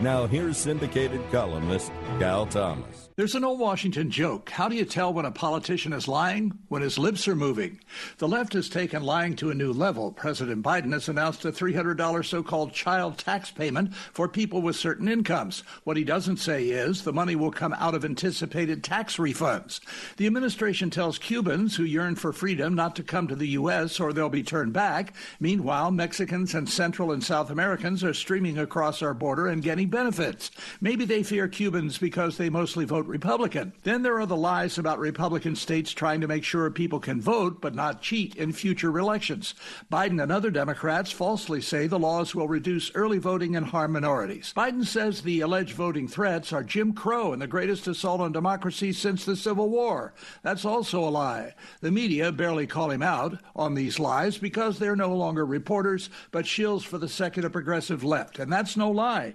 Now, here's syndicated columnist Cal Thomas. There's an old Washington joke. How do you tell when a politician is lying? When his lips are moving. The left has taken lying to a new level. President Biden has announced a $300 so called child tax payment for people with certain incomes. What he doesn't say is the money will come out of anticipated tax refunds. The administration tells Cubans who yearn for freedom not to come to the U.S. or they'll be turned back. Meanwhile, Mexicans and Central and South Americans are streaming across our border and getting benefits. Maybe they fear Cubans because they mostly vote Republican. Then there are the lies about Republican states trying to make sure people can vote but not cheat in future elections. Biden and other Democrats falsely say the laws will reduce early voting and harm minorities. Biden says the alleged voting threats are Jim Crow and the greatest assault on democracy since the Civil War. That's also a lie. The media barely call him out on these lies because they're no longer reporters but shills for the secular progressive left. And that's no lie.